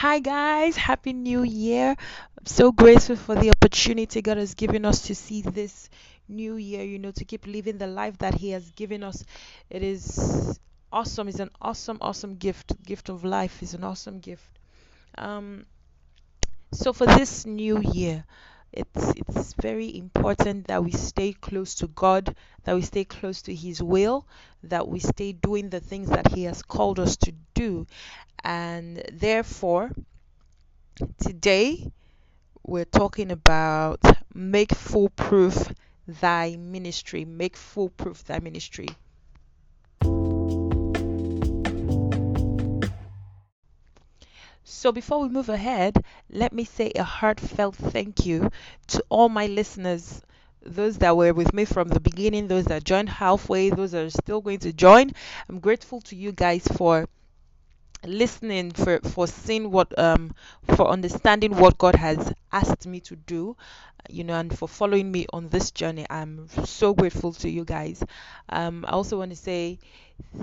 Hi, guys. Happy New Year. I'm so grateful for the opportunity God has given us to see this new year, you know, to keep living the life that He has given us. It is awesome. It's an awesome, awesome gift. Gift of life is an awesome gift. Um, so for this new year, it's it's very important that we stay close to God, that we stay close to His will, that we stay doing the things that He has called us to do. And therefore, today we're talking about make foolproof thy ministry. Make foolproof thy ministry. So, before we move ahead, let me say a heartfelt thank you to all my listeners, those that were with me from the beginning, those that joined halfway, those that are still going to join. I'm grateful to you guys for listening for for seeing what um for understanding what God has asked me to do you know and for following me on this journey. I'm so grateful to you guys. Um I also want to say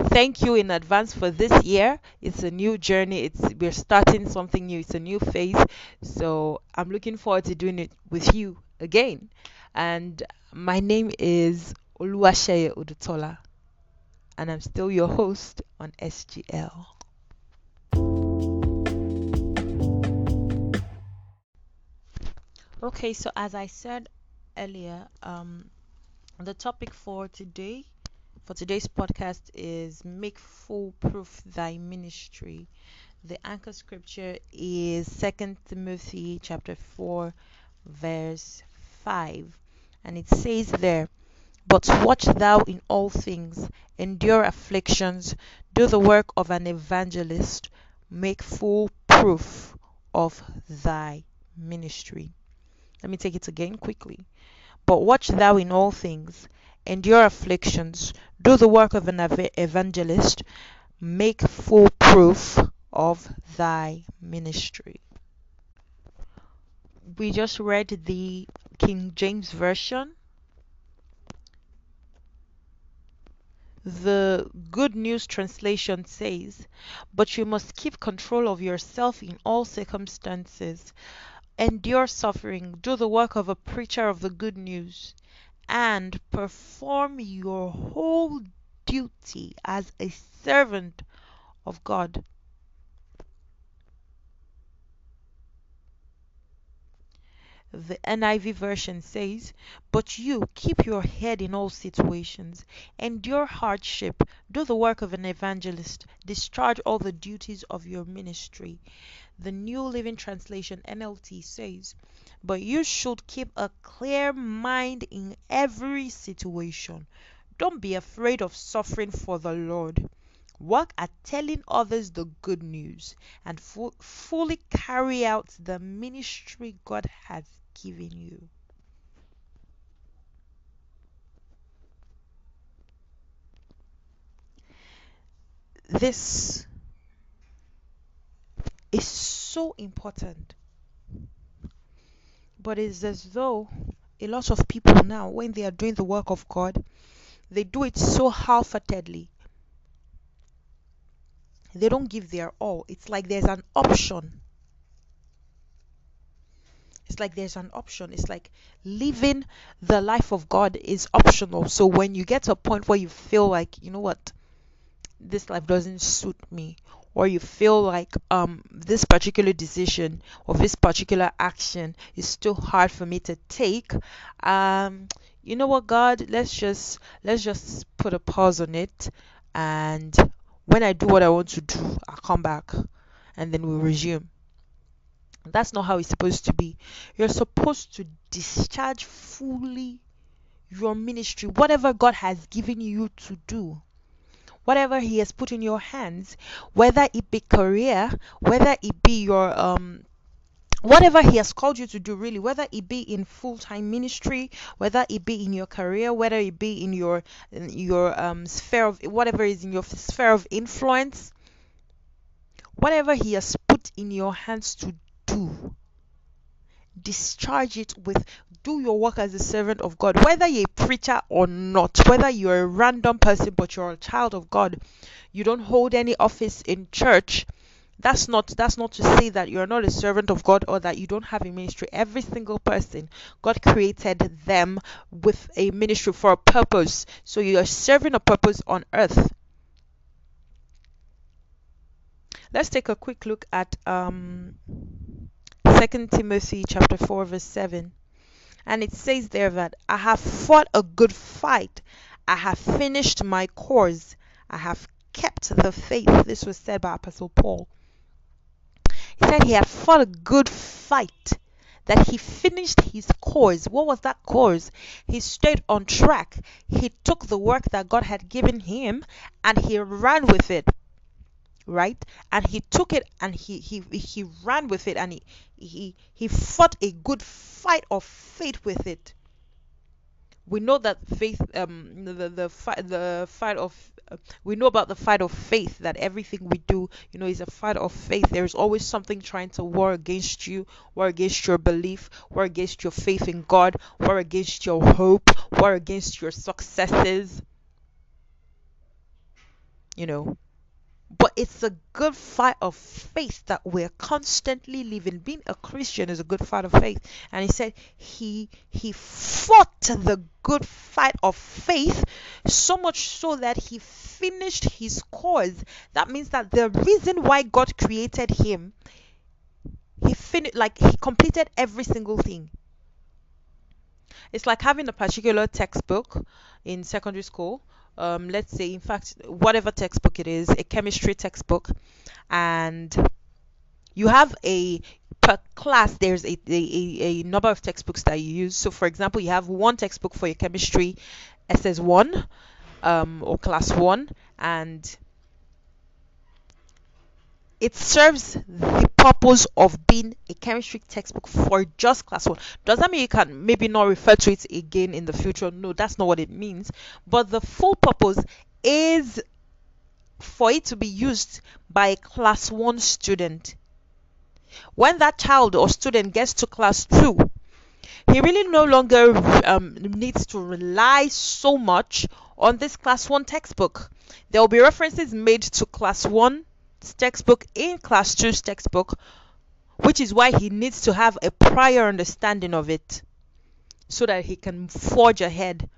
thank you in advance for this year. It's a new journey. It's we're starting something new. It's a new phase. So I'm looking forward to doing it with you again. And my name is Oluwasheye Odutola and I'm still your host on SGL Okay, so as I said earlier, um, the topic for today, for today's podcast, is make foolproof thy ministry. The anchor scripture is Second Timothy chapter four, verse five, and it says there, "But watch thou in all things, endure afflictions, do the work of an evangelist, make full proof of thy ministry." Let me take it again quickly. But watch thou in all things, endure afflictions, do the work of an evangelist, make full proof of thy ministry. We just read the King James Version. The Good News translation says, But you must keep control of yourself in all circumstances endure suffering, do the work of a preacher of the good news, and perform your whole duty as a servant of God. The NIV version says, But you keep your head in all situations, endure hardship, do the work of an evangelist, discharge all the duties of your ministry. The New Living Translation NLT says, But you should keep a clear mind in every situation. Don't be afraid of suffering for the Lord. Work at telling others the good news and fu- fully carry out the ministry God has given you. This is so important. But it's as though a lot of people now, when they are doing the work of God, they do it so half heartedly. They don't give their all. It's like there's an option. It's like there's an option. It's like living the life of God is optional. So when you get to a point where you feel like, you know what, this life doesn't suit me, or you feel like um this particular decision or this particular action is too hard for me to take um you know what god let's just let's just put a pause on it. And when i do what i want to do i'll come back and then we'll resume. That's not how it's supposed to be. You're supposed to discharge fully your ministry whatever god has given you to do whatever he has put in your hands whether it be career whether it be your um whatever he has called you to do really whether it be in full-time ministry whether it be in your career whether it be in your in your um sphere of whatever is in your sphere of influence whatever he has put in your hands to do discharge it with do your work as a servant of God, whether you're a preacher or not, whether you're a random person but you're a child of God, you don't hold any office in church, that's not that's not to say that you're not a servant of God or that you don't have a ministry. Every single person, God created them with a ministry for a purpose. So you are serving a purpose on earth. Let's take a quick look at um Second Timothy chapter 4 verse 7. And it says there that I have fought a good fight. I have finished my course. I have kept the faith. This was said by Apostle Paul. He said he had fought a good fight, that he finished his course. What was that course? He stayed on track. He took the work that God had given him and he ran with it. Right? And he took it and he he he ran with it and he he he fought a good fight of faith with it. We know that faith um the the fight the fight of uh, we know about the fight of faith that everything we do you know is a fight of faith. There's always something trying to war against you war against your belief war against your faith in god war against your hope war against your successes. You know but it's a good fight of faith that we're constantly living. Being a christian is a good fight of faith. And he said he he fought the good fight of faith so much so that he finished his course that means that the reason why god created him he finished like he completed every single thing. It's like having a particular textbook in secondary school um, let's say, in fact, whatever textbook it is, a chemistry textbook, and you have a per class there's a, a, a number of textbooks that you use. So for example you have one textbook for your chemistry ss1 um, or class 1 and it serves the purpose of being a chemistry textbook for just class one. Does that mean you can maybe not refer to it again in the future? No, that's not what it means. But the full purpose is for it to be used by a class one student. When that child or student gets to class two, he really no longer um, needs to rely so much on this class one textbook. There will be references made to class one textbook in class 2's textbook, which is why he needs to have a prior understanding of it so that he can forge ahead.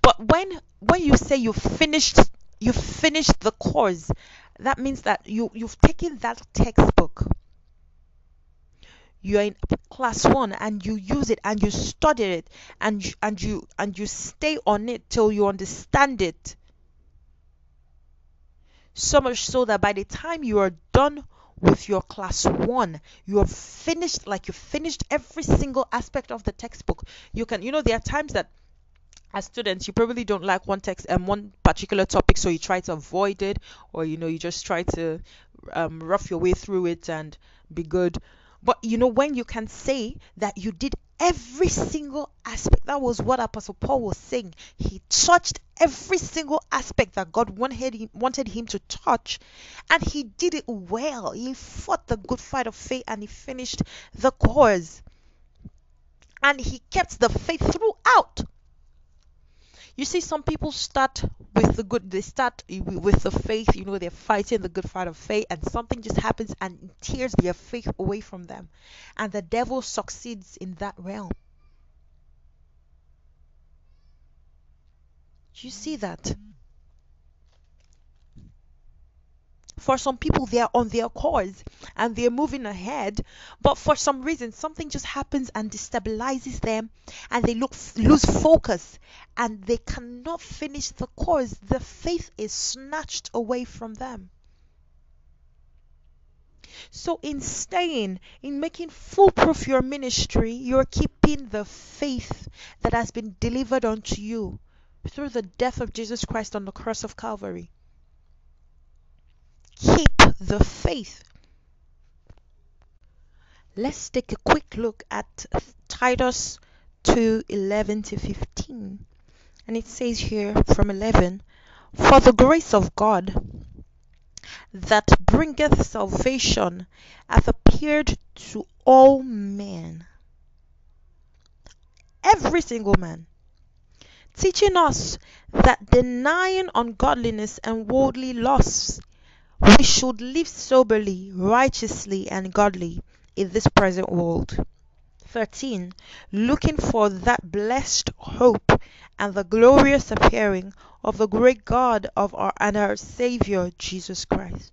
But when when you say you finished you finished the course, that means that you you've taken that textbook you're in class one and you use it and you study it and and you and you stay on it till you understand it so much so that by the time you are done with your class one you have finished like you finished every single aspect of the textbook. You can you know there are times that as students you probably don't like one text and um, one particular topic so you try to avoid it or you know you just try to um, rough your way through it and be good. But you know when you can say that you did every single aspect. That was what Apostle Paul was saying. He touched every single aspect that God wanted him, wanted him to touch, and he did it well. He fought the good fight of faith and he finished the course. And he kept the faith throughout. You see, some people start with the good, they start with the faith, you know, they're fighting the good fight of faith, and something just happens and tears their faith away from them. And the devil succeeds in that realm. You see that? For some people, they are on their course and they're moving ahead, but for some reason, something just happens and destabilizes them, and they look lose focus, and they cannot finish the course. The faith is snatched away from them. So, in staying, in making foolproof your ministry, you're keeping the faith that has been delivered unto you through the death of Jesus Christ on the cross of Calvary keep the faith. Let's take a quick look at Titus 2 11 to 15. And it says here from 11 For the grace of God that bringeth salvation hath appeared to all men, every single man, teaching us that denying ungodliness and worldly lusts we should live soberly, righteously, and godly in this present world. 13. Looking for that blessed hope and the glorious appearing of the great God of our and our Savior Jesus Christ.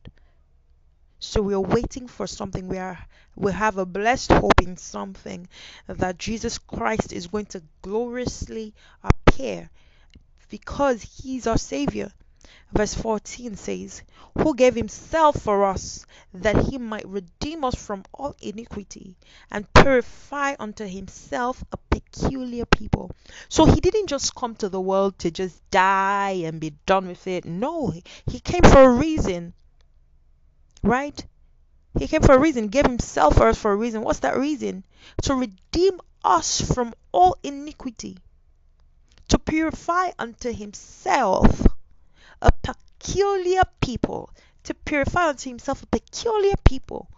So we are waiting for something. We are we have a blessed hope in something that Jesus Christ is going to gloriously appear because he's our savior. Verse 14 says, Who gave himself for us that he might redeem us from all iniquity and purify unto himself a peculiar people. So he didn't just come to the world to just die and be done with it. No, he came for a reason. Right? He came for a reason, gave himself for us for a reason. What's that reason? To redeem us from all iniquity, to purify unto himself a peculiar people, to purify unto himself a peculiar people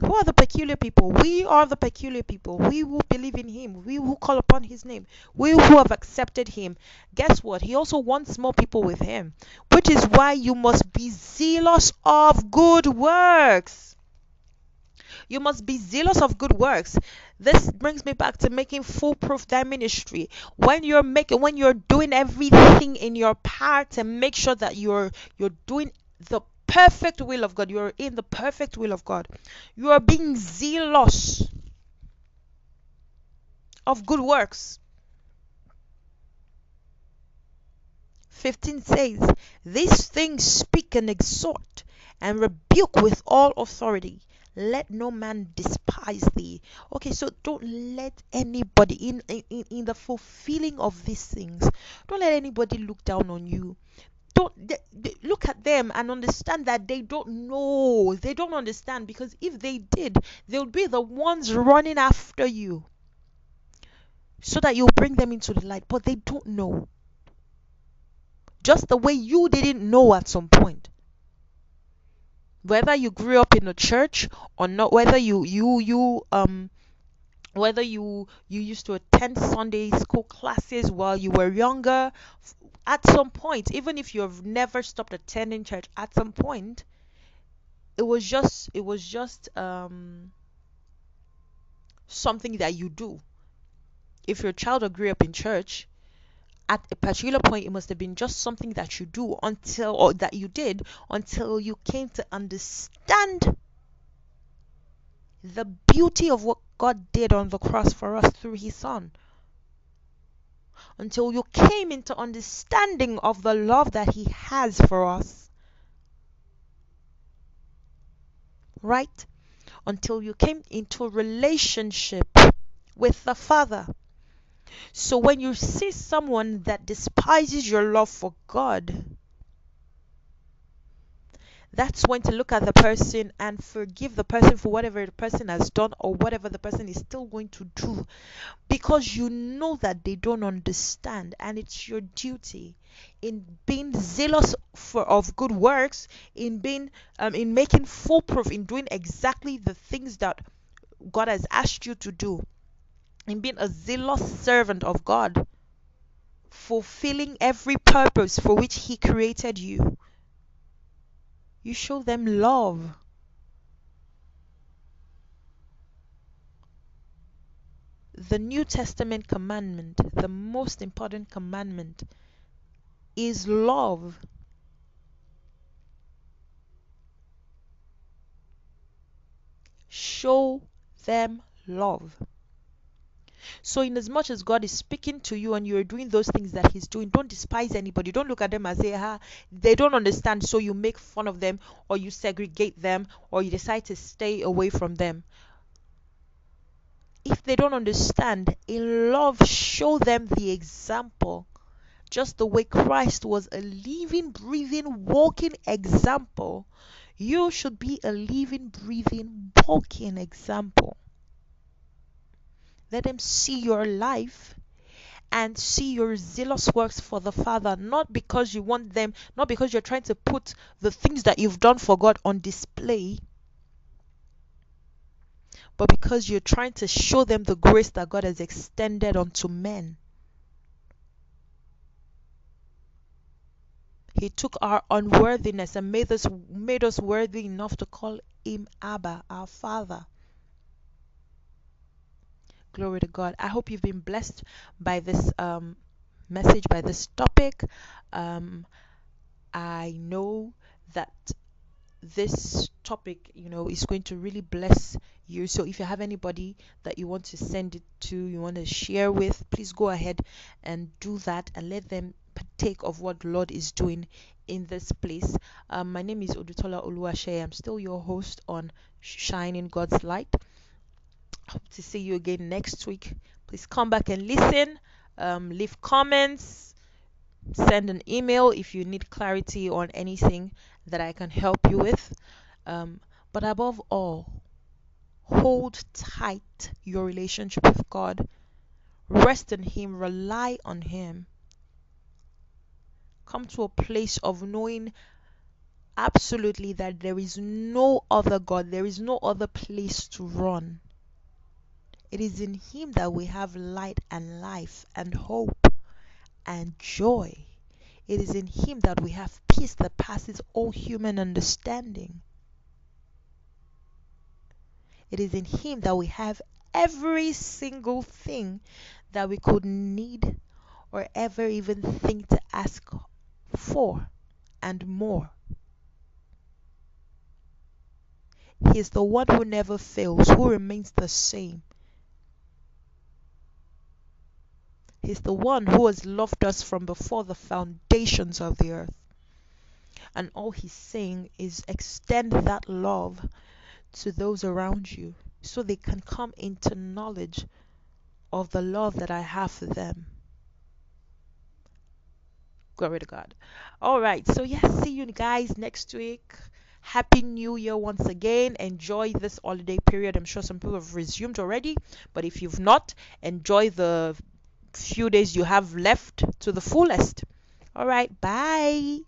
who are the peculiar people? We are the peculiar people. We who believe in Him. We who call upon His name. We who have accepted Him. Guess what? He also wants more people with Him, which is why you must be zealous of good works. You must be zealous of good works. This brings me back to making foolproof that ministry. When you're making, when you're doing everything in your power to make sure that you're you're doing the perfect will of God. You are in the perfect will of God. You are being zealous of good works. 15 says, These things speak and exhort and rebuke with all authority. Let no man despise thee. Okay, so don't let anybody in, in in the fulfilling of these things. Don't let anybody look down on you. Don't look at them and understand that they don't know. They don't understand because if they did they would be the ones running after you so that you'll bring them into the light. But they don't know. Just the way you didn't know at some point whether you grew up in a church or not whether you you you um whether you you used to attend Sunday school classes while you were younger at some point, even if you've never stopped attending church, at some point, it was just it was just um something that you do. If your child grew up in church, at a particular point it must have been just something that you do until or that you did until you came to understand the beauty of what God did on the cross for us through his son until you came into understanding of the love that He has for us. Right? Until you came into relationship with the Father. So when you see someone that despises your love for God, that's when to look at the person and forgive the person for whatever the person has done or whatever the person is still going to do. Because you know that they don't understand and it's your duty in being zealous for of good works in being um, in making foolproof in doing exactly the things that God has asked you to do in being a zealous servant of God fulfilling every purpose for which he created you you show them love. The New Testament commandment, the most important commandment, is love. Show them love. So, in as much as God is speaking to you and you're doing those things that He's doing, don't despise anybody. Don't look at them and say, ah, they don't understand. So, you make fun of them or you segregate them or you decide to stay away from them. If they don't understand, in love, show them the example. Just the way Christ was a living, breathing, walking example, you should be a living, breathing, walking example. Let them see your life and see your zealous works for the Father, not because you want them, not because you're trying to put the things that you've done for God on display, but because you're trying to show them the grace that God has extended unto men. He took our unworthiness and made us made us worthy enough to call him Abba, our Father. Glory to God. I hope you've been blessed by this um, message, by this topic. Um, I know that this topic, you know, is going to really bless you. So if you have anybody that you want to send it to, you want to share with, please go ahead and do that and let them partake of what Lord is doing in this place. Um, my name is Odutola Oluwashe. I'm still your host on Shining God's Light. Hope to see you again next week. Please come back and listen. Um, leave comments. Send an email if you need clarity on anything that I can help you with. Um, but above all, hold tight your relationship with God. Rest in Him, rely on Him. Come to a place of knowing absolutely that there is no other God, there is no other place to run. It is in Him that we have light and life and hope and joy. It is in Him that we have peace that passes all human understanding. It is in Him that we have every single thing that we could need or ever even think to ask for and more. He is the one who never fails, who remains the same. He's the one who has loved us from before the foundations of the earth. And all he's saying is extend that love to those around you so they can come into knowledge of the love that I have for them. Glory to God. All right. So, yes, see you guys next week. Happy New Year once again. Enjoy this holiday period. I'm sure some people have resumed already, but if you've not, enjoy the few days you have left to the fullest. All right. Bye.